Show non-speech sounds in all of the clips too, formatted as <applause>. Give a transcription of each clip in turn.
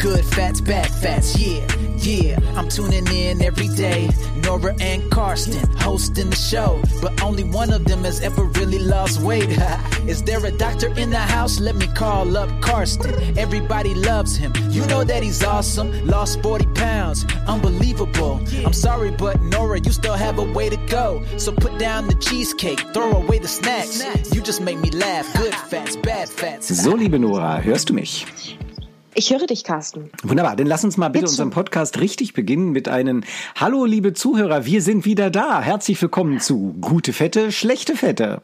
Good fats, bad fats, yeah, yeah. I'm tuning in every day. Nora and Karsten hosting the show, but only one of them has ever really lost weight. <laughs> Is there a doctor in the house? Let me call up Karsten. Everybody loves him. You know that he's awesome. Lost 40 pounds, unbelievable. I'm sorry, but Nora, you still have a way to go. So put down the cheesecake, throw away the snacks. You just make me laugh. Good fats, bad fats. So, liebe Nora, hörst du mich? Ich höre dich, Carsten. Wunderbar, dann lass uns mal bitte Jetzt unseren. Podcast richtig beginnen mit einem Hallo, liebe Zuhörer, wir sind wieder da. Herzlich willkommen zu Gute Fette, Schlechte Fette.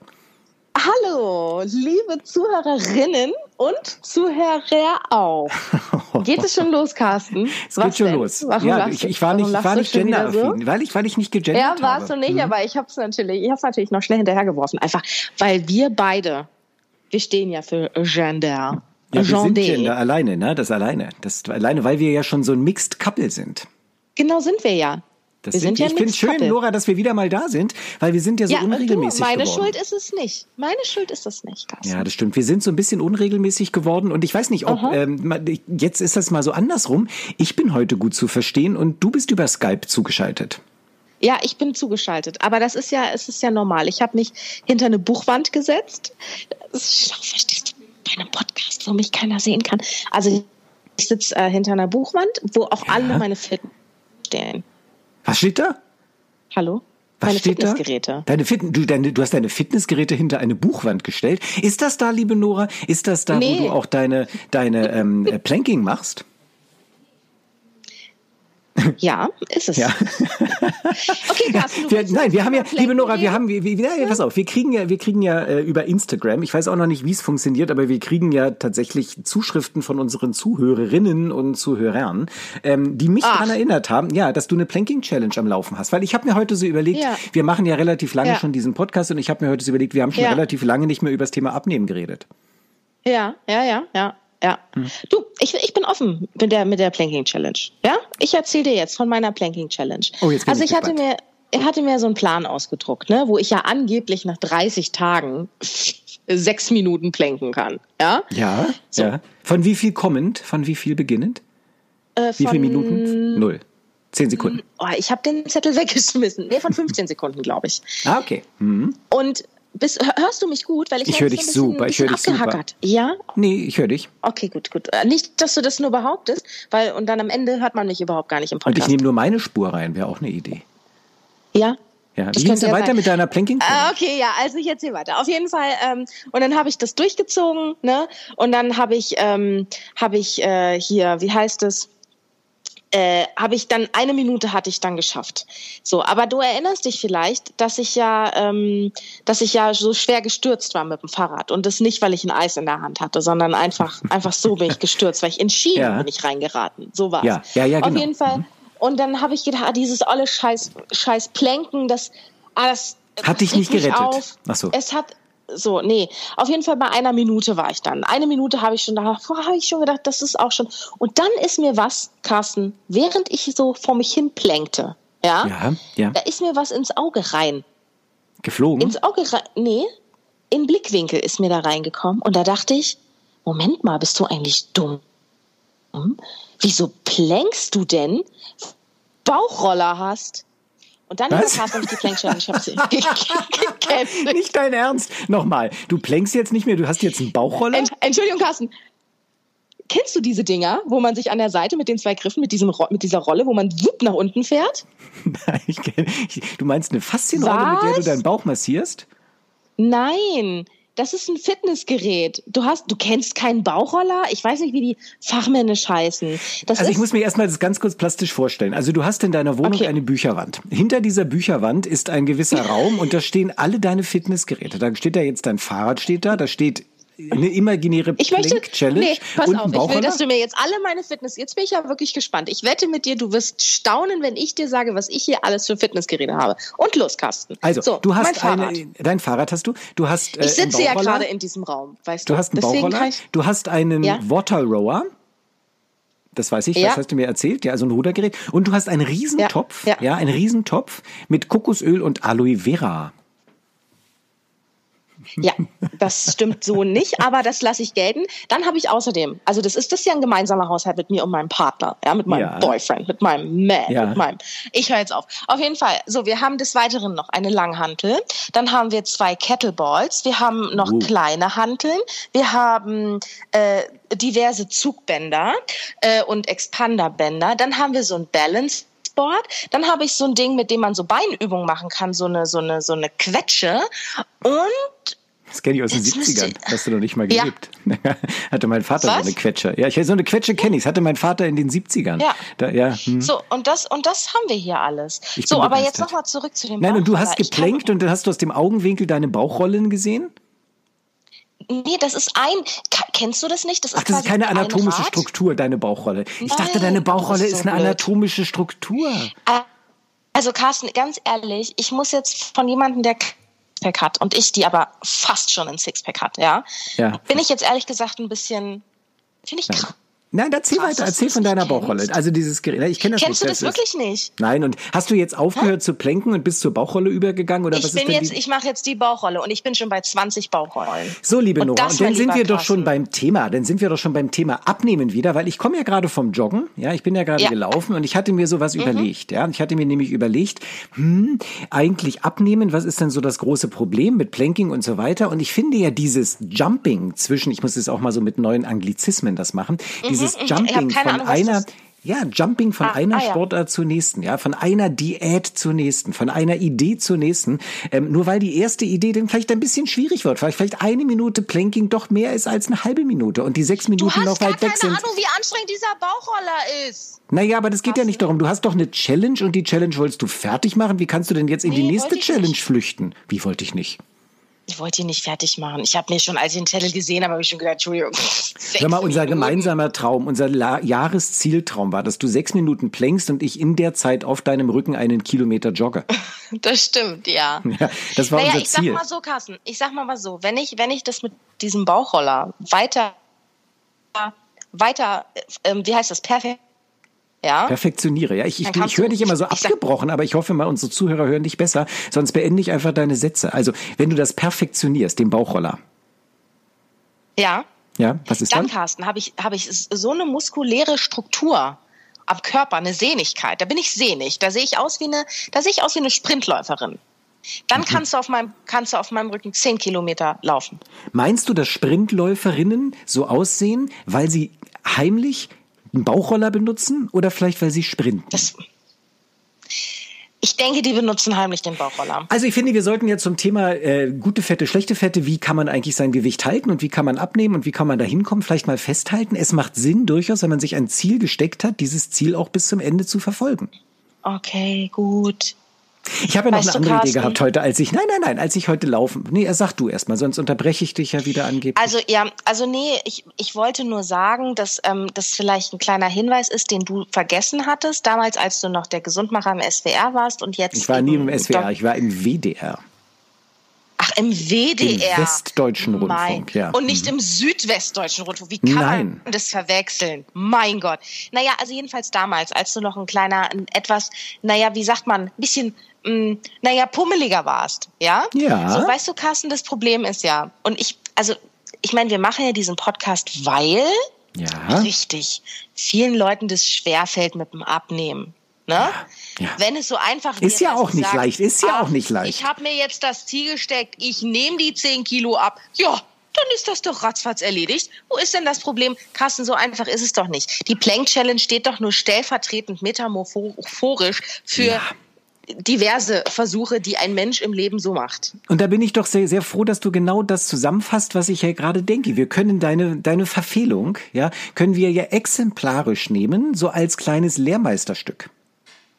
Hallo, liebe Zuhörerinnen und Zuhörer auch. <laughs> Geht es schon los, Carsten? Es geht schon los. Warum ja, ich, ich war nicht, ich war nicht genderaffin, weil, ich, weil ich nicht gegendert Ja, habe. warst du nicht, aber ich habe es natürlich, ich habe es natürlich noch schnell hinterhergeworfen. Einfach, weil wir beide, wir stehen ja für Gender. Ja, wir sind. Gender alleine, ne? Das alleine. Das alleine, weil wir ja schon so ein Mixed Couple sind. Genau sind wir ja. Das wir sind, ja ich finde Mixed schön, Couple. Nora, dass wir wieder mal da sind, weil wir sind ja so ja, und du, unregelmäßig meine geworden. Schuld ist es nicht. Meine Schuld ist es nicht, Carsten. Ja, das stimmt. Wir sind so ein bisschen unregelmäßig geworden und ich weiß nicht, ob ähm, jetzt ist das mal so andersrum. Ich bin heute gut zu verstehen und du bist über Skype zugeschaltet. Ja, ich bin zugeschaltet. Aber das ist ja, es ist ja normal. Ich habe mich hinter eine Buchwand gesetzt. Verstehst du? Bei einem Podcast, wo mich keiner sehen kann. Also ich sitze äh, hinter einer Buchwand, wo auch alle meine Fitten stehen. Was steht da? Hallo? Was meine steht Fitnessgeräte. da? Deine Fit du, deine, du hast deine Fitnessgeräte hinter eine Buchwand gestellt. Ist das da, liebe Nora? Ist das da, Nee. wo du auch deine, deine ähm, äh, Planking machst? Ja, ist es. Ja. Okay, Carsten, <laughs> Wir, nein, wir haben ja, liebe Nora, wir haben, wir, wir, ja, pass auf, wir kriegen ja, wir kriegen ja äh, über Instagram, ich weiß auch noch nicht, wie es funktioniert, aber wir kriegen ja tatsächlich Zuschriften von unseren Zuhörerinnen und Zuhörern, ähm, die mich Ach. daran erinnert haben, ja, dass du eine Planking Challenge am Laufen hast, weil ich habe mir heute so überlegt, Ja. wir machen ja relativ lange Ja. schon diesen Podcast und ich habe mir heute so überlegt, wir haben schon relativ lange nicht mehr über das Thema Abnehmen geredet. Ja, ja, ja, ja. Ja. Hm. Du, ich, ich bin offen mit der, mit der Planking Challenge. Ja? Ich erzähle dir jetzt von meiner Planking Challenge. Oh, jetzt bin also ich ich hatte mir, er hatte mir so einen Plan ausgedruckt, ne, wo ich ja angeblich nach 30 Tagen <laughs> sechs Minuten planken kann. Ja? Ja, So. ja. Von wie viel kommend, von wie viel beginnend? Äh, Wie viele Minuten? Null. Zehn Sekunden. Oh, ich habe den Zettel <laughs> weggeschmissen. Nee, von 15 Sekunden, glaube ich. Ah, okay. Mhm. Und bis, hör- hörst du mich gut? Weil ich, Ich hab hör mich dich ein bisschen, super, ich hör bisschen dich super. abgehackert. Ja? Nee, ich höre dich. Okay, gut, gut. Äh, Nicht, dass du das nur behauptest, weil und dann am Ende hört man mich überhaupt gar nicht im Und ich Podcast. nehme nur meine Spur rein, wäre auch eine Idee. ja? Ja, wie geht's ja weiter sein. mit deiner Planking? Ah, okay, ja, also ich erzähle weiter. Auf jeden Fall, ähm, und dann habe ich das durchgezogen, ne? Und dann habe ich, ähm, habe ich äh, hier, wie heißt es? Äh, habe ich dann eine Minute hatte ich dann geschafft. So, aber du erinnerst dich vielleicht, dass ich ja, ähm, dass ich ja so schwer gestürzt war mit dem Fahrrad und das nicht, weil ich ein Eis in der Hand hatte, sondern einfach, <laughs> einfach so bin ich gestürzt, weil ich in Schienen Ja. bin ich reingeraten. So war's. Ja, ja, ja, Auf genau. jeden Fall. Und dann habe ich gedacht, ah, dieses alle Scheiß, Scheiß Planken, das, ah, das Hat dich nicht gerettet? Auf. Ach so. Es hat so, nee. Auf jeden Fall bei einer Minute war ich dann. Eine Minute habe ich schon da, habe ich schon gedacht, das ist auch schon. Und dann ist mir was, Carsten, während ich so vor mich hin plänkte, ja, Ja, ja. da ist mir was ins Auge rein. Geflogen? Ins Auge rein, nee, in Blickwinkel ist mir da reingekommen. Und da dachte ich, Moment mal, bist du eigentlich dumm? Hm? Wieso plänkst du denn? Bauchroller hast. Und dann Was? Carsten und ich die Plank-Challenge. Ich habe sie gekämpft. Nicht dein Ernst. Nochmal. Du plänkst jetzt nicht mehr, du hast jetzt einen Bauchroller? Ent Entschuldigung, Carsten. Kennst du diese Dinger, wo man sich an der Seite mit den zwei Griffen, mit, diesem mit dieser Rolle, wo man wupp nach unten fährt? Nein, <laughs> ich kenn, ich, du meinst eine Faszienrolle, mit der du deinen Bauch massierst? Nein, das ist ein Fitnessgerät. Du hast, du kennst keinen Bauchroller? Ich weiß nicht, wie die fachmännisch heißen. Das Also ist, ich muss mir erstmal das ganz kurz plastisch vorstellen. Also du hast in deiner Wohnung Okay. eine Bücherwand. Hinter dieser Bücherwand ist ein gewisser <laughs> Raum und da stehen alle deine Fitnessgeräte. Da steht da jetzt dein Fahrrad steht da, da steht eine imaginäre ich möchte, Plank-Challenge nee, pass und auf, ich will, dass du mir jetzt alle meine Fitness, jetzt bin ich ja wirklich gespannt. Ich wette mit dir, du wirst staunen, wenn ich dir sage, was ich hier alles für Fitnessgeräte habe. Und los, Carsten. also, so, du hast Fahrrad. eine, dein Fahrrad hast du, du hast äh, Ich sitze ja gerade in diesem Raum, weißt du. Du hast einen Deswegen Bauchroller, ich, du hast einen Ja. Water Rower. Das weiß ich, Ja. das hast du mir erzählt, ja, also ein Rudergerät. Und du hast einen Riesentopf, ja, Ja. einen Riesentopf mit Kokosöl und Aloe Vera. Ja, das stimmt so nicht, aber das lasse ich gelten. Dann habe ich außerdem, also das ist das ist ja ein gemeinsamer Haushalt mit mir und meinem Partner, ja, mit meinem Ja. Boyfriend, mit meinem Man, Ja. mit meinem. Ich höre jetzt auf. Auf jeden Fall. So, wir haben des Weiteren noch eine Langhantel. Dann haben wir zwei Kettleballs. Wir haben noch Uh. kleine Hanteln. Wir haben äh, diverse Zugbänder äh, und Expanderbänder. Dann haben wir so ein Balance. Board. Dann habe ich so ein Ding, mit dem man so Beinübungen machen kann, so eine, so eine, so eine Quetsche. Und Das kenne ich aus den Jetzt müsst 70ern. ihr- Hast du noch nicht mal Ja. gelebt. <laughs> hatte mein Vater so Was? eine Quetsche. Ja, ich so eine Quetsche kenne ich. Das hatte mein Vater in den 70ern. Ja. Da, ja hm. so, und das, und das haben wir hier alles. Ich so, aber jetzt nochmal zurück zu dem Nein, und du hast geplänkt und dann hast du aus dem Augenwinkel deine Bauchrollen gesehen? Nee, das ist ein, kennst du das nicht? Das ist, Ach, das ist keine ein anatomische. Struktur, deine Bauchrolle. Ich dachte, deine Bauchrolle ist ist so eine blöd. anatomische Struktur. Also Carsten, ganz ehrlich, ich muss jetzt von jemandem, der Sixpack hat und ich, die aber fast schon ein Sixpack hat, ja, Ja. bin ich jetzt ehrlich gesagt ein bisschen, finde ich krass. Nein, erzähl Krass, weiter, erzähl du von das deiner Bauchrolle. Also dieses Gerät, ich kenne das Kennst du nicht. das ist- wirklich nicht? Nein, und hast du jetzt aufgehört zu plänken und bist zur Bauchrolle übergegangen oder Ich was bin ist denn jetzt, die? ich mache jetzt die Bauchrolle und ich bin schon bei 20 Bauchrollen. So, liebe Und Nora, das, und dann sind wir doch schon Carsten. beim Thema. Dann sind wir doch schon beim Thema Abnehmen wieder, weil ich komme ja gerade vom Joggen. Ja, ich bin ja gerade Ja. Mhm. gelaufen und ich hatte mir sowas überlegt. Ja, ich hatte mir nämlich überlegt, hm, eigentlich abnehmen, was ist denn so das große Problem mit Planking und so weiter? Und ich finde ja dieses Jumping zwischen, ich muss jetzt auch mal so mit neuen Anglizismen das machen, dieses mhm. Hab Jumping keine von Ahnung, einer das- ja, Jumping von Ah, einer ah, ja. Sportart zur nächsten, ja, von einer Diät zur nächsten, von einer Idee zur nächsten. Ähm, nur weil die erste Idee dann vielleicht ein bisschen schwierig wird, weil vielleicht eine Minute Planking doch mehr ist als eine halbe Minute und die sechs Du Minuten hast noch weit weg keine sind. Ahnung, wie anstrengend dieser Bauchroller ist. Naja, aber das geht ja nicht darum. Du hast doch eine Challenge und die Challenge wolltest du fertig machen. Wie kannst du denn jetzt in die Nee, nächste wollte ich Challenge nicht. flüchten? Wie wollte ich nicht? Ich wollte ihn nicht fertig machen. Ich habe mir schon, als ich den Channel gesehen habe, habe ich schon gedacht, Entschuldigung. <laughs> Sag mal, unser Minuten. gemeinsamer Traum, unser La Jahreszieltraum war, dass du sechs Minuten plänkst und ich in der Zeit auf deinem Rücken einen Kilometer jogge. <laughs> Das stimmt, ja. <laughs> Ja, das war naja, unser ich Ziel. sag mal so, Carsten, ich sag mal mal so, wenn ich, wenn ich das mit diesem Bauchroller weiter, weiter, ähm, wie heißt das, perfekt, ja, Perfektioniere. Ja, ich, ich, ich höre dich immer so abgebrochen, aber ich hoffe mal, unsere Zuhörer hören dich besser. Sonst beende ich einfach deine Sätze. Also, wenn du das perfektionierst, den Bauchroller. ja, Ja, was ist dann, dann? Carsten, habe ich, habe ich so eine muskuläre Struktur am Körper, eine Sehnigkeit. Da bin ich sehnig. Da sehe ich aus wie eine, da sehe ich aus wie eine Sprintläuferin. Dann Mhm. kannst du auf meinem, kannst du auf meinem Rücken zehn Kilometer laufen. Meinst du, dass Sprintläuferinnen so aussehen, weil sie heimlich einen Bauchroller benutzen oder vielleicht, weil sie sprinten? Das, ich denke, die benutzen heimlich den Bauchroller. Also ich finde, wir sollten jetzt zum Thema äh, gute Fette, schlechte Fette, wie kann man eigentlich sein Gewicht halten und wie kann man abnehmen und wie kann man da hinkommen, vielleicht mal festhalten. Es macht Sinn durchaus, wenn man sich ein Ziel gesteckt hat, dieses Ziel auch bis zum Ende zu verfolgen. Okay, gut. Ich habe ja noch Weißt eine andere Idee gehabt heute, als ich, nein, nein, nein, als ich heute laufen, nee, sag du erst mal, sonst unterbreche ich dich ja wieder angeblich. Also ja, also nee, ich, ich wollte nur sagen, dass ähm, das vielleicht ein kleiner Hinweis ist, den du vergessen hattest, damals, als du noch der Gesundmacher im SWR warst und jetzt. ich war nie im SWR, ich war im WDR. Ach, im WDR. Im Westdeutschen Rundfunk, ja. Und nicht im Südwestdeutschen Rundfunk. Wie kann Nein. man das verwechseln? Mein Gott. Naja, also jedenfalls damals, als du noch ein kleiner, ein etwas, naja, wie sagt man, ein bisschen, mh, naja, pummeliger warst. Ja? Ja. So, weißt du, Carsten, das Problem ist ja, und ich, also, ich meine, wir machen ja diesen Podcast, weil Ja. richtig vielen Leuten das schwerfällt mit dem Abnehmen. Ne? ja. Wenn es so einfach Ist ja auch nicht sagst, leicht, ist ja ach, auch nicht leicht. Ich habe mir jetzt das Ziel gesteckt, ich nehme die 10 Kilo ab. Ja, dann ist das doch ratzfatz erledigt. Wo ist denn das Problem? Carsten, so einfach ist es doch nicht. Die Plank Challenge steht doch nur stellvertretend metamorphorisch für Ja. Diverse Versuche, die ein Mensch im Leben so macht. Und da bin ich doch sehr, sehr froh, dass du genau das zusammenfasst, was ich ja gerade denke. Wir können deine, deine Verfehlung, ja, können wir ja exemplarisch nehmen, so als kleines Lehrmeisterstück.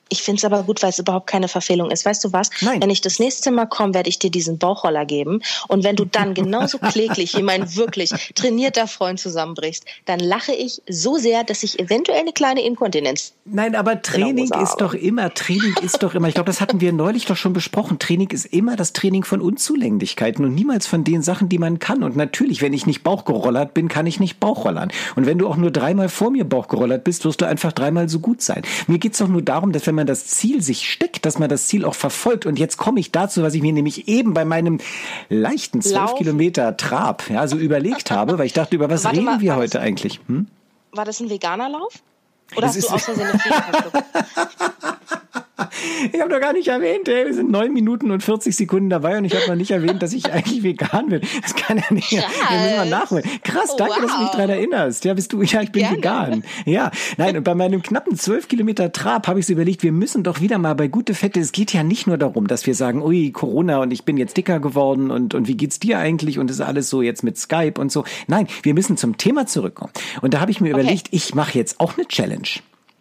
Ich finde es aber gut, weil es überhaupt keine Verfehlung ist. Weißt du was? Nein. Wenn ich das nächste Mal komme, werde ich dir diesen Bauchroller geben. Und wenn du dann genauso <laughs> kläglich wie mein wirklich trainierter Freund zusammenbrichst, dann lache ich so sehr, dass ich eventuell eine kleine Inkontinenz. Nein, aber Training ist doch immer, Training ist doch immer, ich glaube, das hatten wir neulich doch schon besprochen. Training ist immer das Training von Unzulänglichkeiten und niemals von den Sachen, die man kann. Und natürlich, wenn ich nicht Bauchgerollert bin, kann ich nicht Bauchrollern. Und wenn du auch nur dreimal vor mir Bauchgerollert bist, wirst du einfach dreimal so gut sein. Mir geht's doch nur darum, dass wenn wenn man das Ziel sich steckt, dass man das Ziel auch verfolgt. Und jetzt komme ich dazu, was ich mir nämlich eben bei meinem leichten zwölf Kilometer Trab ja, so überlegt habe, weil ich dachte, über was Warte reden mal, wir heute eigentlich? Hm? War das ein veganer Lauf? Oder das hast du aus Versehen eine <laughs> Ich habe doch gar nicht erwähnt, ey, wir sind neun Minuten und 40 Sekunden dabei und ich habe noch nicht erwähnt, dass ich eigentlich vegan bin. Das kann ja nicht. Krass. Wir müssen mal nachholen. Krass, oh, danke, wow. dass du mich daran erinnerst. Ja, bist du, ja, ich bin Gerne. vegan. Ja, nein, und bei meinem knappen zwölf Kilometer Trab habe ich so überlegt, wir müssen doch wieder mal bei gute Fette, es geht ja nicht nur darum, dass wir sagen, ui, Corona und ich bin jetzt dicker geworden und, und wie geht's dir eigentlich und ist alles so jetzt mit Skype und so. Nein, wir müssen zum Thema zurückkommen. Und da habe ich mir okay. überlegt, ich mache jetzt auch eine Challenge.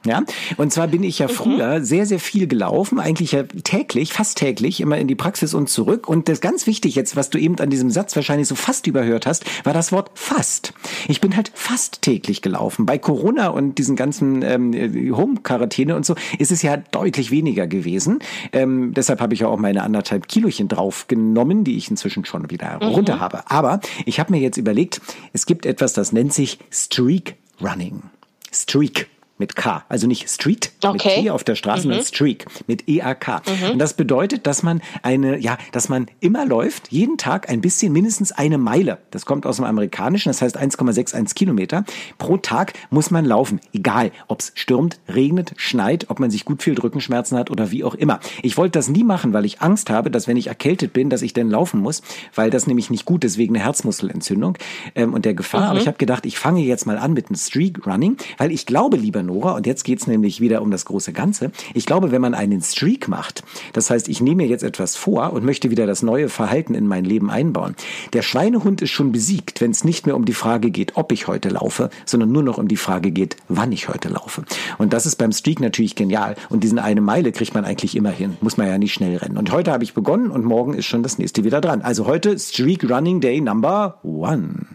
Ja, und zwar bin ich ja mhm. früher mhm. sehr, sehr viel gelaufen, eigentlich ja täglich, fast täglich, immer in die Praxis und zurück. Und das ganz wichtig jetzt, was du eben an diesem Satz wahrscheinlich so fast überhört hast, war das Wort fast. Ich bin halt fast täglich gelaufen. Bei Corona und diesen ganzen ähm, Home-Quarantäne und so ist es ja deutlich weniger gewesen. Ähm, deshalb habe ich ja auch meine anderthalb Kilochen draufgenommen, die ich inzwischen schon wieder mhm. runter habe. Aber ich habe mir jetzt überlegt, es gibt etwas, das nennt sich Streak Running. Streak mit K. Also nicht Street okay. mit T auf der Straße, mhm. sondern Streak mit E-A-K. Mhm. Und das bedeutet, dass man eine, ja, dass man immer läuft, jeden Tag ein bisschen, mindestens eine Meile. Das kommt aus dem Amerikanischen, das heißt 1,61 Kilometer. Pro Tag muss man laufen. Egal, ob es stürmt, regnet, schneit, ob man sich gut viel Rückenschmerzen hat oder wie auch immer. Ich wollte das nie machen, weil ich Angst habe, dass wenn ich erkältet bin, dass ich dann laufen muss, weil das nämlich nicht gut ist wegen einer Herzmuskelentzündung ähm, und der Gefahr. Mhm. Aber ich habe gedacht, ich fange jetzt mal an mit einem Streak Running, weil ich glaube lieber Nora, und jetzt geht's nämlich wieder um das große Ganze. Ich glaube, wenn man einen Streak macht, das heißt, ich nehme mir jetzt etwas vor und möchte wieder das neue Verhalten in mein Leben einbauen. Der Schweinehund ist schon besiegt, wenn es nicht mehr um die Frage geht, ob ich heute laufe, sondern nur noch um die Frage geht, wann ich heute laufe. Und das ist beim Streak natürlich genial. Und diesen eine Meile kriegt man eigentlich immer hin. Muss man ja nicht schnell rennen. Und heute habe ich begonnen und morgen ist schon das nächste wieder dran. Also heute Streak Running Day Number One.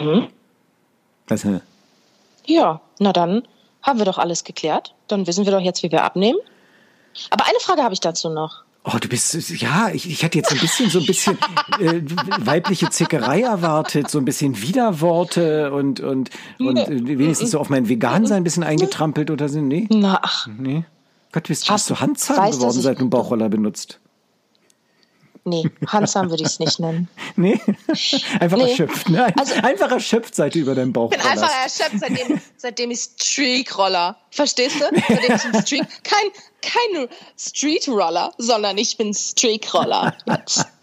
Mhm. Was, ja, na dann haben wir doch alles geklärt. Dann wissen wir doch jetzt, wie wir abnehmen. Aber eine Frage habe ich dazu noch. Oh, du bist, ja, ich, ich hatte jetzt ein bisschen, so ein bisschen <laughs> äh, weibliche Zickerei erwartet, so ein bisschen Widerworte und, und, und äh, wenigstens so auf mein Vegansein ein bisschen eingetrampelt oder so. Nee? Na, ach. Nee. Gott, bist, bist du Handzahm geworden, seit du einen Bauchroller benutzt? Nee, handsam würde ich es nicht nennen. <laughs> nee, einfach nee. erschöpft. Ne? Also, einfach erschöpft seid ihr über deinen Bauch. Ich bin einfach erschöpft, seitdem, seitdem ich Streak-Roller. Verstehst du? <laughs> Seitdem ich ein Streak, kein, kein Street-Roller, sondern ich bin Streak-Roller jetzt. <laughs>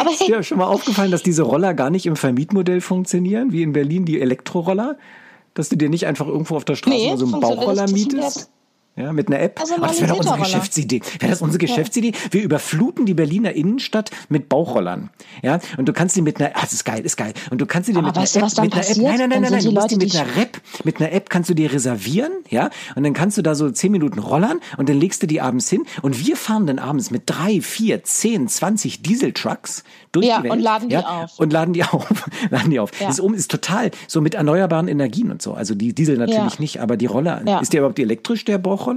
Aber hey. Ist dir schon mal aufgefallen, dass diese Roller gar nicht im Vermietmodell funktionieren, wie in Berlin die Elektroroller? Dass du dir nicht einfach irgendwo auf der Straße nee, so einen Bauchroller mietest? Ja, mit einer App. Also oh, das wäre doch unsere Geschäftsidee. Wäre das unsere Geschäftsidee? Wir überfluten die Berliner Innenstadt mit Bauchrollern. Ja, und du kannst sie mit einer, ah, das ist geil, ist geil. Und du kannst sie dir mit einer App, mit einer App, nein, nein, nein, nein, nein, du musst die mit einer App, mit einer App kannst du dir reservieren, ja, und dann kannst du da so zehn Minuten rollern und dann legst du die abends hin und wir fahren dann abends mit drei, vier, zehn, zwanzig Dieseltrucks durch ja, die Welt. und laden die ja, auf. Und laden die <laughs> auf. laden die auf. Ja. Das ist, ist total so mit erneuerbaren Energien und so. Also die Diesel natürlich ja. nicht, aber die Roller. Ist der überhaupt elektrisch, der Bauchroller?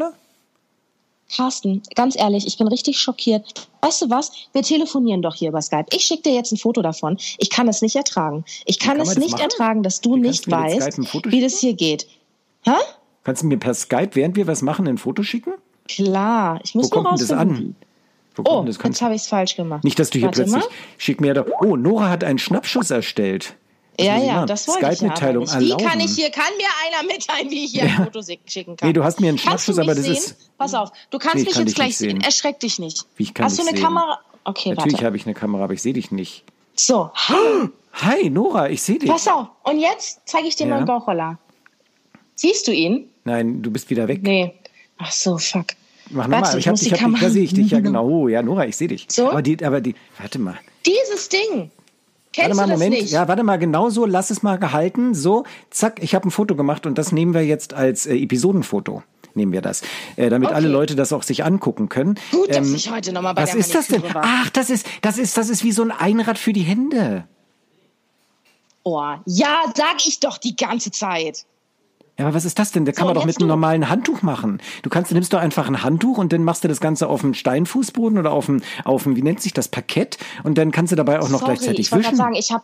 Carsten, ganz ehrlich, ich bin richtig schockiert. Weißt du was? Wir telefonieren doch hier über Skype. Ich schicke dir jetzt ein Foto davon. Ich kann es nicht ertragen. Ich kann, kann es nicht machen? ertragen, dass du nicht weißt, wie das hier geht. Hä? Kannst du mir per Skype, während wir was machen, ein Foto schicken? Klar, ich muss Wo kommt das an? Wo oh, jetzt habe ich es falsch gemacht. Nicht, dass du hier Warte plötzlich, mal. schick mir doch, oh, Nora hat einen Schnappschuss erstellt. Das ja, ja, das wollte ich Skype-Mitteilung ja Wie kann ich hier, kann mir einer mitteilen, wie ich hier ja. ein Foto schicken kann? Nee, du hast mir einen Schnappschuss, aber das sehen? ist... Pass auf, du kannst nee, mich kann jetzt gleich sehen. Erschreck dich nicht. Wie ich kann hast du eine sehen? Kamera? Okay, Natürlich habe ich eine Kamera, aber ich sehe dich nicht. So. <gasps> Hi, Nora, ich sehe dich. Pass auf, und jetzt zeige ich dir ja. meinen Bauchroller. Siehst du ihn? Nein, du bist wieder weg. Nee. Ach so, fuck. Mach nochmal, ich, hab, ich, hab, da sehe ich dich, ja <laughs> genau. Oh, ja, Nora, ich sehe dich. So? Aber die, aber die, warte mal. Dieses Ding. Kennst warte mal, Moment. Nicht? Ja, warte mal, genau so, lass es mal gehalten. So, zack, ich habe ein Foto gemacht und das nehmen wir jetzt als äh, Episodenfoto. Nehmen wir das, äh, damit okay. alle Leute das auch sich angucken können. Gut, dass ähm, ich heute nochmal bei Was ist das denn? War. Ach, das ist, das ist, das ist wie so ein Einrad für die Hände. Oh, ja, sag ich doch die ganze Zeit. Ja, aber was ist das denn? Da kann so, man doch mit einem normalen Handtuch machen. Du kannst, du nimmst doch einfach ein Handtuch und dann machst du das Ganze auf dem Steinfußboden oder auf dem, auf dem, wie nennt sich das, Parkett und dann kannst du dabei auch noch Sorry, gleichzeitig ich wischen. Ich sagen, ich habe,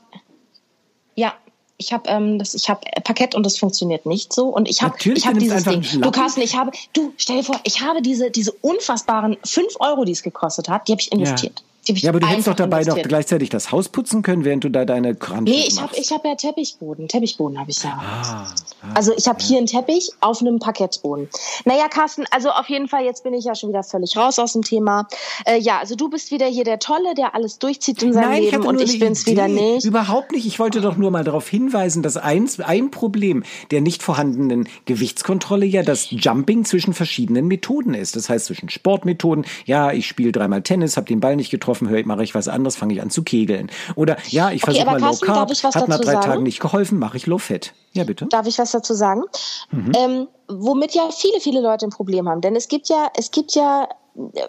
ja, ich habe ähm, das, ich habe Parkett und das funktioniert nicht so und ich habe ich habe dieses Ding. Du Carsten, ich habe, du stell dir vor, ich habe diese diese unfassbaren fünf Euro, die es gekostet hat, die habe ich investiert. Ja. Ja, aber du hättest doch dabei doch gleichzeitig das Haus putzen können, während du da deine Kranken Nee, ich habe ich hab ja Teppichboden. Teppichboden habe ich ja. Ah, ah, also ich habe ja. hier einen Teppich auf einem Parkettboden. Naja, Carsten, also auf jeden Fall, jetzt bin ich ja schon wieder völlig raus aus dem Thema. Äh, ja, also du bist wieder hier der Tolle, der alles durchzieht in seinem Nein, Leben ich und ich bin's Idee. wieder nicht. Überhaupt nicht. Ich wollte doch nur mal darauf hinweisen, dass eins, ein Problem der nicht vorhandenen Gewichtskontrolle ja das Jumping zwischen verschiedenen Methoden ist. Das heißt zwischen Sportmethoden, ja, ich spiele dreimal Tennis, habe den Ball nicht getroffen, höre, mache ich was anderes, fange ich an zu kegeln. Oder ja, ich okay, versuche mal Low Carb, hat nach drei sagen? Tagen nicht geholfen, mache ich Low Fat. Ja, bitte. Darf ich was dazu sagen? Mhm. Ähm, womit ja viele, viele Leute ein Problem haben. Denn es gibt ja, es gibt ja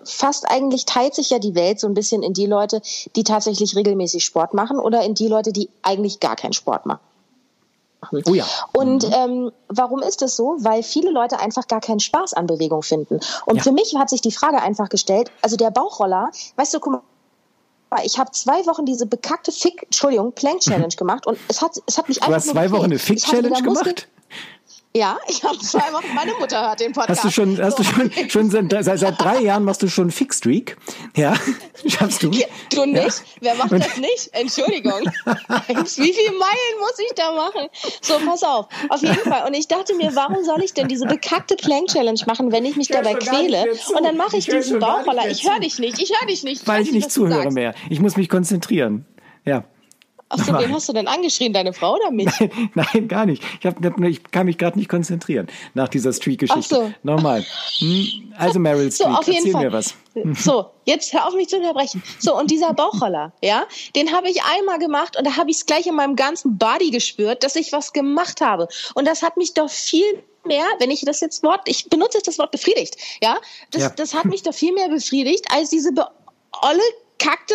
fast eigentlich teilt sich ja die Welt so ein bisschen in die Leute, die tatsächlich regelmäßig Sport machen oder in die Leute, die eigentlich gar keinen Sport machen. Oh ja. Und mhm. ähm, warum ist das so? Weil viele Leute einfach gar keinen Spaß an Bewegung finden. Und ja. für mich hat sich die Frage einfach gestellt, also der Bauchroller, weißt du, guck mal, ich habe zwei Wochen diese bekackte Fick, Entschuldigung, Plank Challenge <laughs> gemacht und es hat, es hat mich einfach. Du hast zwei Wochen eine Fick Challenge gemacht? Ja, ich habe zwei Wochen, meine Mutter hört den Podcast. Hast du schon, hast so. du schon, schon seit, seit, seit <laughs> drei Jahren machst du schon Fixstreak? Ja, <laughs> schaffst du? Du nicht? Ja. Wer macht das nicht? Entschuldigung. <laughs> Wie viele Meilen muss ich da machen? So, pass auf. Auf jeden Fall. Und ich dachte mir, warum soll ich denn diese bekackte Plank Challenge machen, wenn ich mich ich dabei quäle? Und dann mache ich, ich diesen Bauchroller. Ich höre dich nicht. Ich höre dich nicht. Weil ich nicht zuhöre mehr. Ich muss mich konzentrieren. Ja. Ach so, wen hast du denn angeschrien, deine Frau oder mich? Nein, <laughs> nein gar nicht. Ich, hab, ich kann mich gerade nicht konzentrieren nach dieser Streak-Geschichte. So. Nochmal. Hm, also Meryl Streep, so, auf jeden erzähl Fall. mir was. <laughs> So, jetzt hör auf mich zu unterbrechen. So, und dieser Bauchroller, ja, den habe ich einmal gemacht und da habe ich es gleich in meinem ganzen Body gespürt, dass ich was gemacht habe. Und das hat mich doch viel mehr, wenn ich das jetzt Wort, ich benutze jetzt das Wort befriedigt, ja, das, ja. das hat mich doch viel mehr befriedigt als diese olle, kackte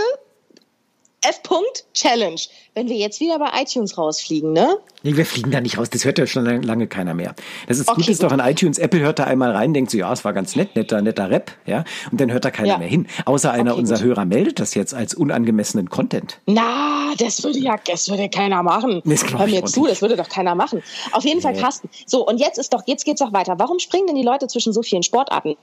F-Punkt-Challenge. Wenn wir jetzt wieder bei iTunes rausfliegen, ne? Nee, wir fliegen da nicht raus. Das hört ja schon lange keiner mehr. Das ist okay, gut, ist gut. doch in iTunes. Apple hört da einmal rein, denkt so, ja, es war ganz nett, netter, netter Rap, ja. Und dann hört da keiner ja. mehr hin. Außer einer okay, unserer gut. Hörer meldet das jetzt als unangemessenen Content. Na, das würde ja, das würde keiner machen. Das Hör mir zu, das würde doch keiner machen. Auf jeden Fall, Carsten. So, und jetzt ist doch, jetzt geht's doch weiter. Warum springen denn die Leute zwischen so vielen Sportarten?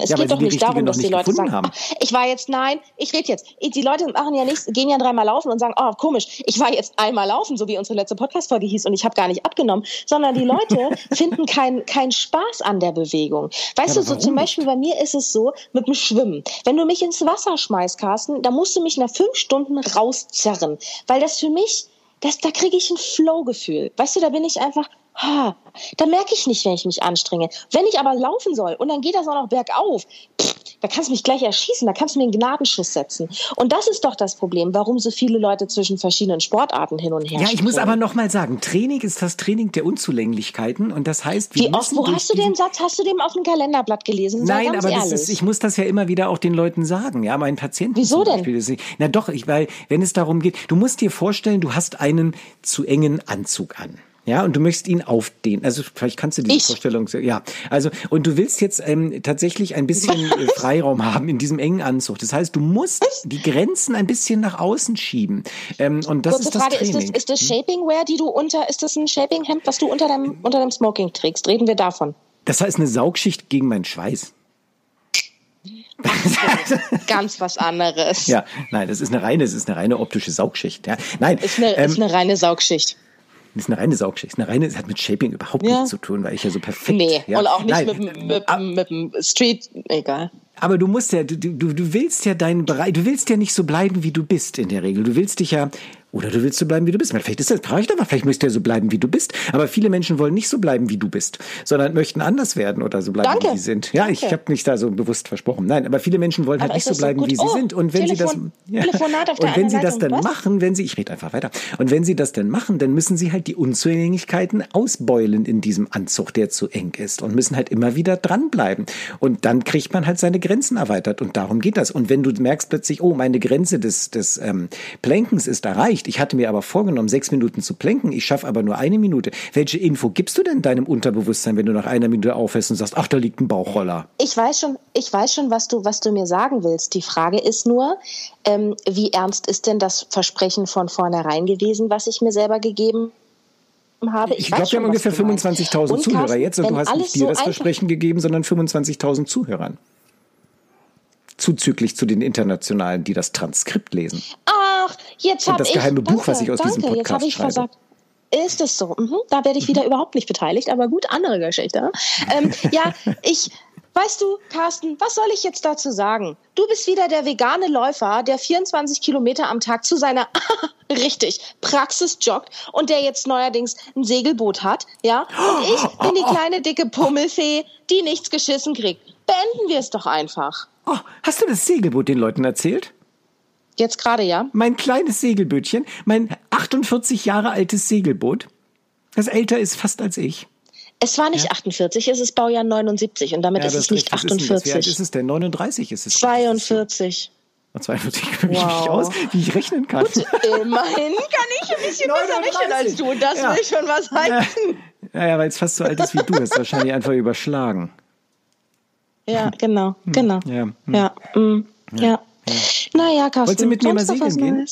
Es ja, geht doch nicht darum, dass die Leute sagen, ach, ich war jetzt, nein, ich rede jetzt. Die Leute machen ja nichts, gehen ja dreimal laufen und sagen, oh, komisch, ich war jetzt einmal laufen, so wie unsere letzte Podcast-Folge hieß und ich habe gar nicht abgenommen, sondern die Leute <laughs> finden keinen kein Spaß an der Bewegung. Weißt ja, du, so zum Beispiel bei mir ist es so mit dem Schwimmen. Wenn du mich ins Wasser schmeißt, Carsten, dann musst du mich nach fünf Stunden rauszerren, weil das für mich das, da kriege ich ein Flow-Gefühl. Weißt du, da bin ich einfach, ha, da merke ich nicht, wenn ich mich anstrenge. Wenn ich aber laufen soll und dann geht das auch noch bergauf, pff, da kannst du mich gleich erschießen, da kannst du mir einen Gnadenschuss setzen. Und das ist doch das Problem, warum so viele Leute zwischen verschiedenen Sportarten hin und her Ja, ich springen. muss aber noch mal sagen, Training ist das Training der Unzulänglichkeiten und das heißt, wir Wie oft, wo hast du den Satz, hast du den auf dem Kalenderblatt gelesen? Sei Nein, aber das ist, ich muss das ja immer wieder auch den Leuten sagen, ja, meinen Patienten. Wieso denn? Beispiel, na doch, ich, weil, wenn es darum geht, du musst dir vorstellen, du hast einen zu engen Anzug an. Ja, und du möchtest ihn aufdehnen. Also vielleicht kannst du diese ich. Vorstellung, ja. Also und du willst jetzt ähm, tatsächlich ein bisschen <laughs> Freiraum haben in diesem engen Anzug. Das heißt, du musst die Grenzen ein bisschen nach außen schieben. Ähm, und das Kurze ist das Frage, Training. Ist das, ist das Shapingwear, die du unter, ist das ein Shapinghemd, was du unter deinem unter deinem Smoking trägst? Reden wir davon? Das heißt eine Saugschicht gegen meinen Schweiß. <laughs> Ganz was anderes. Ja, nein, das ist eine reine, das ist eine reine optische Saugschicht. Ja, nein, ist eine, ähm, ist eine reine Saugschicht. Das ist eine reine Saugschicht. Eine reine, es hat mit Shaping überhaupt ja. nichts zu tun, weil ich ja so perfekt. Nee, ja. und auch nicht mit, mit, mit, mit dem Street, egal. Aber du musst ja, du, du, du willst ja deinen Bereich, du willst ja nicht so bleiben, wie du bist in der Regel. Du willst dich ja oder du willst so bleiben, wie du bist. Vielleicht ist das traurig, aber vielleicht möchtest du ja so bleiben, wie du bist. Aber viele Menschen wollen nicht so bleiben, wie du bist, sondern möchten anders werden oder so bleiben, Danke. wie sie sind. Ja, Danke. ich habe mich da so bewusst versprochen. Nein, aber viele Menschen wollen halt aber nicht so bleiben, so wie sie oh, sind. Und wenn Telefon, sie das, <laughs> ja, und wenn sie das dann was? machen, wenn sie, ich rede einfach weiter. Und wenn sie das dann machen, dann müssen sie halt die Unzulänglichkeiten ausbeulen in diesem Anzug, der zu eng ist und müssen halt immer wieder dranbleiben. Und dann kriegt man halt seine Grenzen erweitert und darum geht das. Und wenn du merkst plötzlich, oh, meine Grenze des, des ähm, Plankens ist erreicht, reicht. Ich hatte mir aber vorgenommen, sechs Minuten zu plänken. Ich schaffe aber nur eine Minute. Welche Info gibst du denn deinem Unterbewusstsein, wenn du nach einer Minute aufhörst und sagst, ach, da liegt ein Bauchroller? Ich weiß schon, ich weiß schon, was du, was du mir sagen willst. Die Frage ist nur, ähm, wie ernst ist denn das Versprechen von vornherein gewesen, was ich mir selber gegeben habe? Ich, ich glaube, wir haben ungefähr 25.000 Zuhörer jetzt und du hast nicht dir so das Versprechen gegeben, sondern 25.000 Zuhörern zuzüglich zu den Internationalen, die das Transkript lesen. Ach, jetzt habe ich... das geheime Buch, danke, was ich aus danke, diesem Podcast jetzt ich schreibe. Versagt. Ist es so? Mhm. Da werde ich wieder mhm. überhaupt nicht beteiligt, aber gut, andere Geschichte. Ähm, ja, <laughs> ich, weißt du, Carsten, was soll ich jetzt dazu sagen? Du bist wieder der vegane Läufer, der 24 Kilometer am Tag zu seiner, <laughs> richtig, Praxis joggt und der jetzt neuerdings ein Segelboot hat, ja? Und ich <gasps> bin die kleine dicke Pummelfee, die nichts geschissen kriegt. Beenden wir es doch einfach. Oh, hast du das Segelboot den Leuten erzählt? Jetzt gerade, ja. Mein kleines Segelbötchen, mein 48 Jahre altes Segelboot, das älter ist fast als ich. Es war nicht ja. 48, es ist Baujahr 79 und damit ja, ist es nicht 48. Ist, Wie alt ist es denn? 39 ist es. 42. 42 kenne ich wow. mich aus, wie ich rechnen kann. Gut, immerhin kann ich ein bisschen besser rechnen als du. Das ja. will schon was heißen. Ja, ja weil es fast so alt ist wie du. Das ist wahrscheinlich einfach überschlagen. Ja, genau, hm. genau. Ja, hm. ja, mm, ja. Ja. Naja, Carsten. Wolltest du mit mir mal segeln gehen?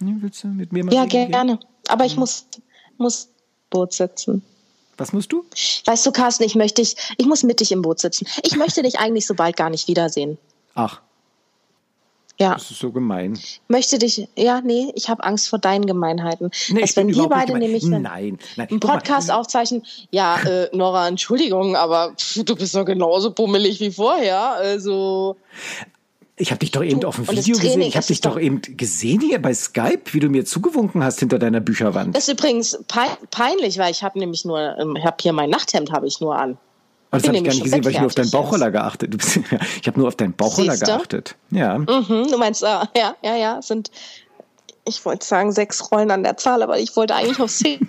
Ja, willst du mit mir mal ja, gerne. Gehen? Aber ich muss, muss Boot sitzen. Was musst du? Weißt du, Carsten, ich möchte dich, ich muss mit dich im Boot sitzen. Ich möchte dich eigentlich so bald gar nicht wiedersehen. Ach. Ja. Das ist so gemein. Möchte dich, ja, nee, ich habe Angst vor deinen Gemeinheiten. Nee, dass wenn wir beide nämlich nein, nein. einen Podcast mal. aufzeichnen, ja, äh, Nora, Entschuldigung, aber pff, du bist doch genauso bummelig wie vorher. Also. Ich habe dich doch eben du, auf dem Video gesehen. Ich habe dich doch eben gesehen hier bei Skype, wie du mir zugewunken hast hinter deiner Bücherwand. Das ist übrigens peinlich, weil ich habe nämlich nur, ähm, ich habe hier mein Nachthemd habe ich nur an. Aber das habe ich gar nicht gesehen, weil ich nur auf deinen Bauchroller geachtet. Bist, ich habe nur auf deinen Bauchroller geachtet. Ja. Mhm, du meinst, äh, ja, ja, ja, sind, ich wollte sagen sechs Rollen an der Zahl, aber ich wollte eigentlich auf <laughs> Six,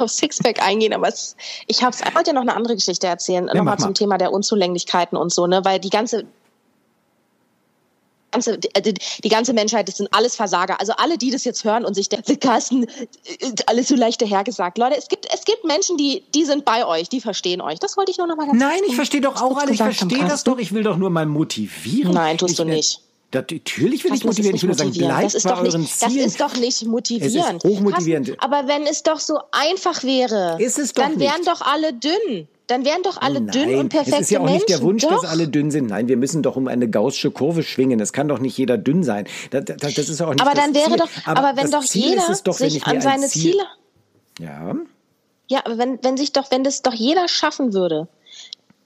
auf Sixpack eingehen, aber es, ich habe es, wollte ja noch eine andere Geschichte erzählen, ja, nochmal zum Thema der Unzulänglichkeiten und so, ne, weil die ganze ganze, die, äh, die, ganze Menschheit, das sind alles Versager. Also alle, die das jetzt hören und sich denken, Carsten, äh, alles so leicht dahergesagt. Leute, es gibt, es gibt Menschen, die, die sind bei euch, die verstehen euch. Das wollte ich nur noch mal ganz Nein, ich verstehe doch auch alles. Ich verstehe das doch. Ich will doch nur mal motivieren. Nein, tust ich, du nicht. Das, natürlich will Was ich motivieren. Ich will sagen, bleibt bei euren nicht, Zielen. Das ist doch nicht motivierend. Es ist hochmotivierend. Aber wenn es doch so einfach wäre, dann wären nicht. doch alle dünn. Dann wären doch alle Nein, dünn und perfekte Menschen. Es ist ja auch Menschen. nicht der Wunsch, doch. dass alle dünn sind. Nein, wir müssen doch um eine gaußsche Kurve schwingen. Es kann doch nicht jeder dünn sein. Das, das, das ist auch nicht aber dann wäre Ziel. doch, aber, aber wenn doch Ziel jeder doch, sich an seine Ziel, Ziele. Ja. Ja, aber wenn, wenn sich doch, wenn das doch jeder schaffen würde,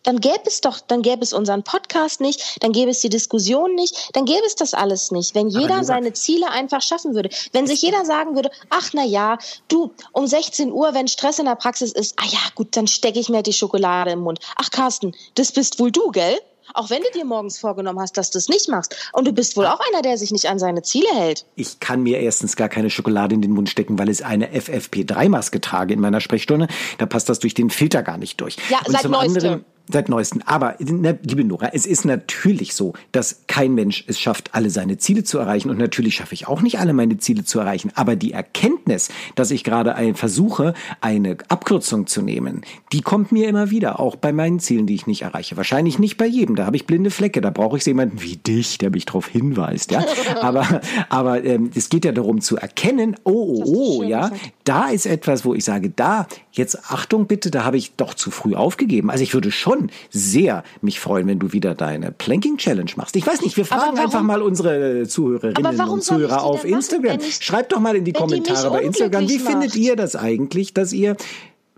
dann gäbe es doch, dann gäbe es unseren Podcast nicht, dann gäbe es die Diskussion nicht, dann gäbe es das alles nicht, wenn jeder Nora, seine Ziele einfach schaffen würde. Wenn sich jeder sagen würde, ach na ja, du, um 16 Uhr, wenn Stress in der Praxis ist, ah ja, gut, dann stecke ich mir die Schokolade im Mund. Ach Carsten, das bist wohl du, gell? Auch wenn du dir morgens vorgenommen hast, dass du es nicht machst. Und du bist wohl auch einer, der sich nicht an seine Ziele hält. Ich kann mir erstens gar keine Schokolade in den Mund stecken, weil ich eine FFP3-Maske trage in meiner Sprechstunde. Da passt das durch den Filter gar nicht durch. Ja, Und seit zum neuestem. Seit neuestem. Aber, ne, liebe Nora, es ist natürlich so, dass kein Mensch es schafft, alle seine Ziele zu erreichen. Und natürlich schaffe ich auch nicht alle meine Ziele zu erreichen. Aber die Erkenntnis, dass ich gerade ein, versuche, eine Abkürzung zu nehmen, die kommt mir immer wieder, auch bei meinen Zielen, die ich nicht erreiche. Wahrscheinlich nicht bei jedem. Da habe ich blinde Flecke. Da brauche ich jemanden wie dich, der mich darauf hinweist. Ja? <laughs> Aber, aber ähm, es geht ja darum zu erkennen, oh, oh, oh, ja, da ist etwas, wo ich sage, da, jetzt Achtung bitte, da habe ich doch zu früh aufgegeben. Also ich würde schon schon sehr mich freuen, wenn du wieder deine Planking Challenge machst. Ich weiß nicht, wir fragen einfach mal unsere Zuhörerinnen und Zuhörer auf Instagram. Schreibt doch mal in die Kommentare bei Instagram, wie macht. findet ihr das eigentlich, dass ihr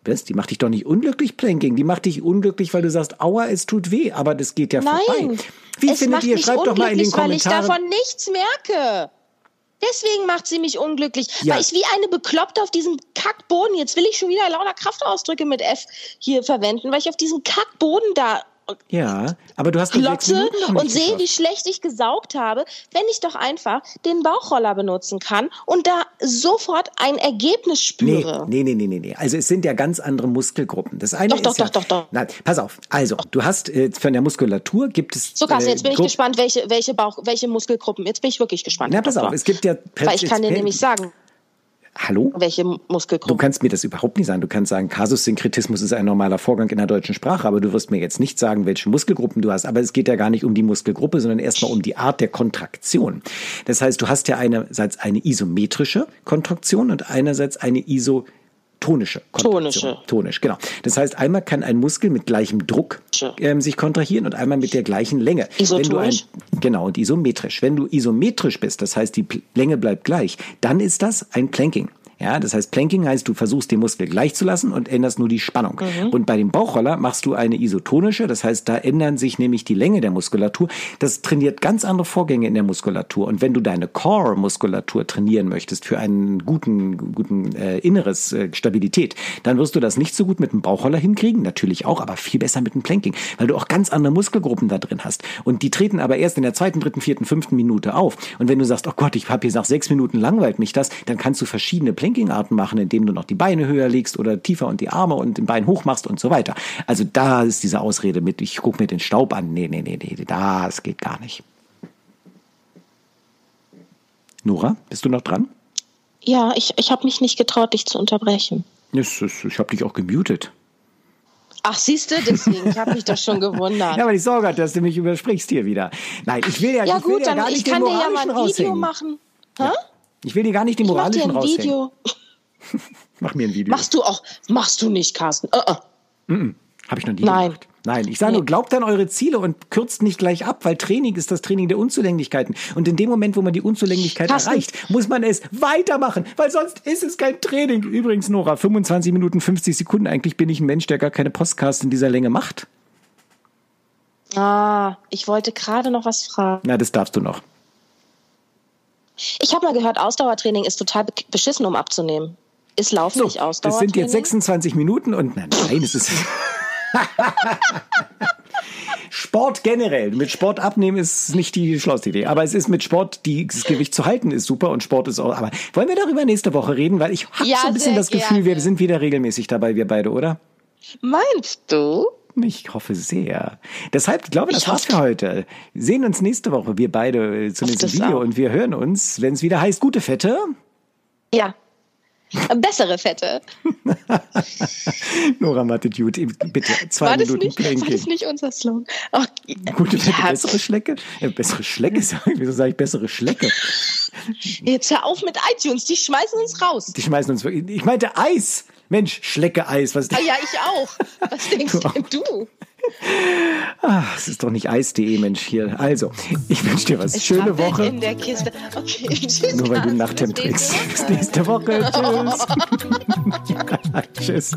was? Die macht dich doch nicht unglücklich, Planking. Die macht dich unglücklich, weil du sagst, aua, es tut weh, aber das geht ja Nein, vorbei. Wie findet ihr? Schreibt doch mal in den Kommentaren. Weil ich davon nichts merke. Deswegen macht sie mich unglücklich, ja. weil ich wie eine Bekloppte auf diesem Kackboden, jetzt will ich schon wieder lauter Kraftausdrücke mit F hier verwenden, weil ich auf diesem Kackboden da Ja, aber du hast klotze und sehe, wie schlecht ich gesaugt habe, wenn ich doch einfach den Bauchroller benutzen kann und da sofort ein Ergebnis spüre. Nee, nee, nee, nee, nee. Also es sind ja ganz andere Muskelgruppen. Das eine doch, ist doch, ja, doch, doch, doch. Nein, pass auf. Also, du hast äh, von der Muskulatur gibt es So, Carsten, äh, jetzt bin ich gespannt, welche, welche Bauch, welche Muskelgruppen. Jetzt bin ich wirklich gespannt. Na, pass auf, es gibt ja Weil ich kann dir nämlich sagen, Hallo? welche Du Muskelgruppen. kannst mir das überhaupt nicht sagen. Du kannst sagen, Kasussynkretismus ist ein normaler Vorgang in der deutschen Sprache, aber du wirst mir jetzt nicht sagen, welche Muskelgruppen du hast. Aber es geht ja gar nicht um die Muskelgruppe, sondern erstmal um die Art der Kontraktion. Das heißt, du hast ja einerseits eine isometrische Kontraktion und einerseits eine isotonische Kontraktion. Tonische. Tonisch, genau. Das heißt, einmal kann ein Muskel mit gleichem Druck ähm, sich kontrahieren und einmal mit der gleichen Länge. Wenn du ein, Isotonisch? genau, und isometrisch. Wenn du isometrisch bist, das heißt, die Länge bleibt gleich, dann ist das ein Planking. Ja, das heißt, Planking heißt, du versuchst den Muskel gleich zu lassen und änderst nur die Spannung. Und bei dem Bauchroller machst du eine isotonische, das heißt, da ändern sich nämlich die Länge der Muskulatur. Das trainiert ganz andere Vorgänge in der Muskulatur. Und wenn du deine Core-Muskulatur trainieren möchtest für einen guten, guten äh, inneres äh, Stabilität, dann wirst du das nicht so gut mit dem Bauchroller hinkriegen, natürlich auch, aber viel besser mit dem Planking, weil du auch ganz andere Muskelgruppen da drin hast. Und die treten aber erst in der zweiten, dritten, vierten, fünften Minute auf. Und wenn du sagst, oh Gott, ich habe hier nach sechs Minuten langweilt mich das, dann kannst du verschiedene Planking-Arten machen, indem du noch die Beine höher legst oder tiefer und die Arme und den Bein hoch machst und so weiter. Also da ist diese Ausrede mit, ich guck mir den Staub an. Nee, nee, nee, nee, das geht gar nicht. Nora, bist du noch dran? Ja, ich, ich habe mich nicht getraut, dich zu unterbrechen. Ist, ich habe dich auch gemutet. Ach, siehst du, deswegen, ich habe mich doch schon gewundert. <laughs> Ja, weil ich Sorge hatte, dass du mich übersprichst hier wieder. Nein, ich will ja, Ja ich will gut, ja dann gar nicht ich den kann dir ja mal ein Video machen. Hä? Ich will dir gar nicht den Ich mach dir moralischen ein. Video. <laughs> Mach mir ein Video. Machst du auch, machst du nicht, Carsten. Uh -uh. Habe ich noch nie Nein. gemacht. Nein, ich sage nur, glaubt an eure Ziele und kürzt nicht gleich ab, weil Training ist das Training der Unzulänglichkeiten. Und in dem Moment, wo man die Unzulänglichkeit Carsten. erreicht, muss man es weitermachen, weil sonst ist es kein Training. Übrigens, Nora, 25 Minuten, 50 Sekunden. Eigentlich bin ich ein Mensch, der gar keine Podcasts in dieser Länge macht. Ah, ich wollte gerade noch was fragen. Na, das darfst du noch. Ich habe mal gehört, Ausdauertraining ist total be- beschissen, um abzunehmen. Ist Laufen nicht das Ausdauertraining? sind jetzt 26 Minuten und nein, nein es ist. <laughs> Sport generell. Mit Sport abnehmen ist nicht die schlauste Idee. Aber es ist mit Sport, die, das Gewicht zu halten, ist super und Sport ist auch. Aber wollen wir darüber nächste Woche reden? Weil ich habe Ja, so ein bisschen das Gefühl, gerne. wir sind wieder regelmäßig dabei, wir beide, oder? Meinst du? Ich hoffe sehr. Deshalb glaube ich, das Ich war's für heute. Sehen uns nächste Woche, wir beide äh, zumindest im das Video. auch. Und wir hören uns, wenn es wieder heißt, gute Fette. Ja. Bessere Fette. <laughs> Nora Mattitude, bitte zwei War Minuten nicht, war das nicht unser Slogan? Ach, Gute Fette, ja, bessere Schlecke? Ja, bessere Schlecke. Wieso sage ich bessere Schlecke? Jetzt hör auf mit iTunes, die schmeißen uns raus. Die schmeißen uns. Ich meinte Eis. Mensch, Schlecke Eis. Was Ah ja, ich auch. Was denkst <laughs> denn du? Ah, es ist doch nicht Eis.de, Mensch, hier. Also, ich wünsche dir was. Es Schöne Woche. in der Kiste. Okay, tschüss. Nur weil du Nachthemd trägst. nächste Bis nächste Woche. <laughs> Tschüss. <laughs> Tschüss.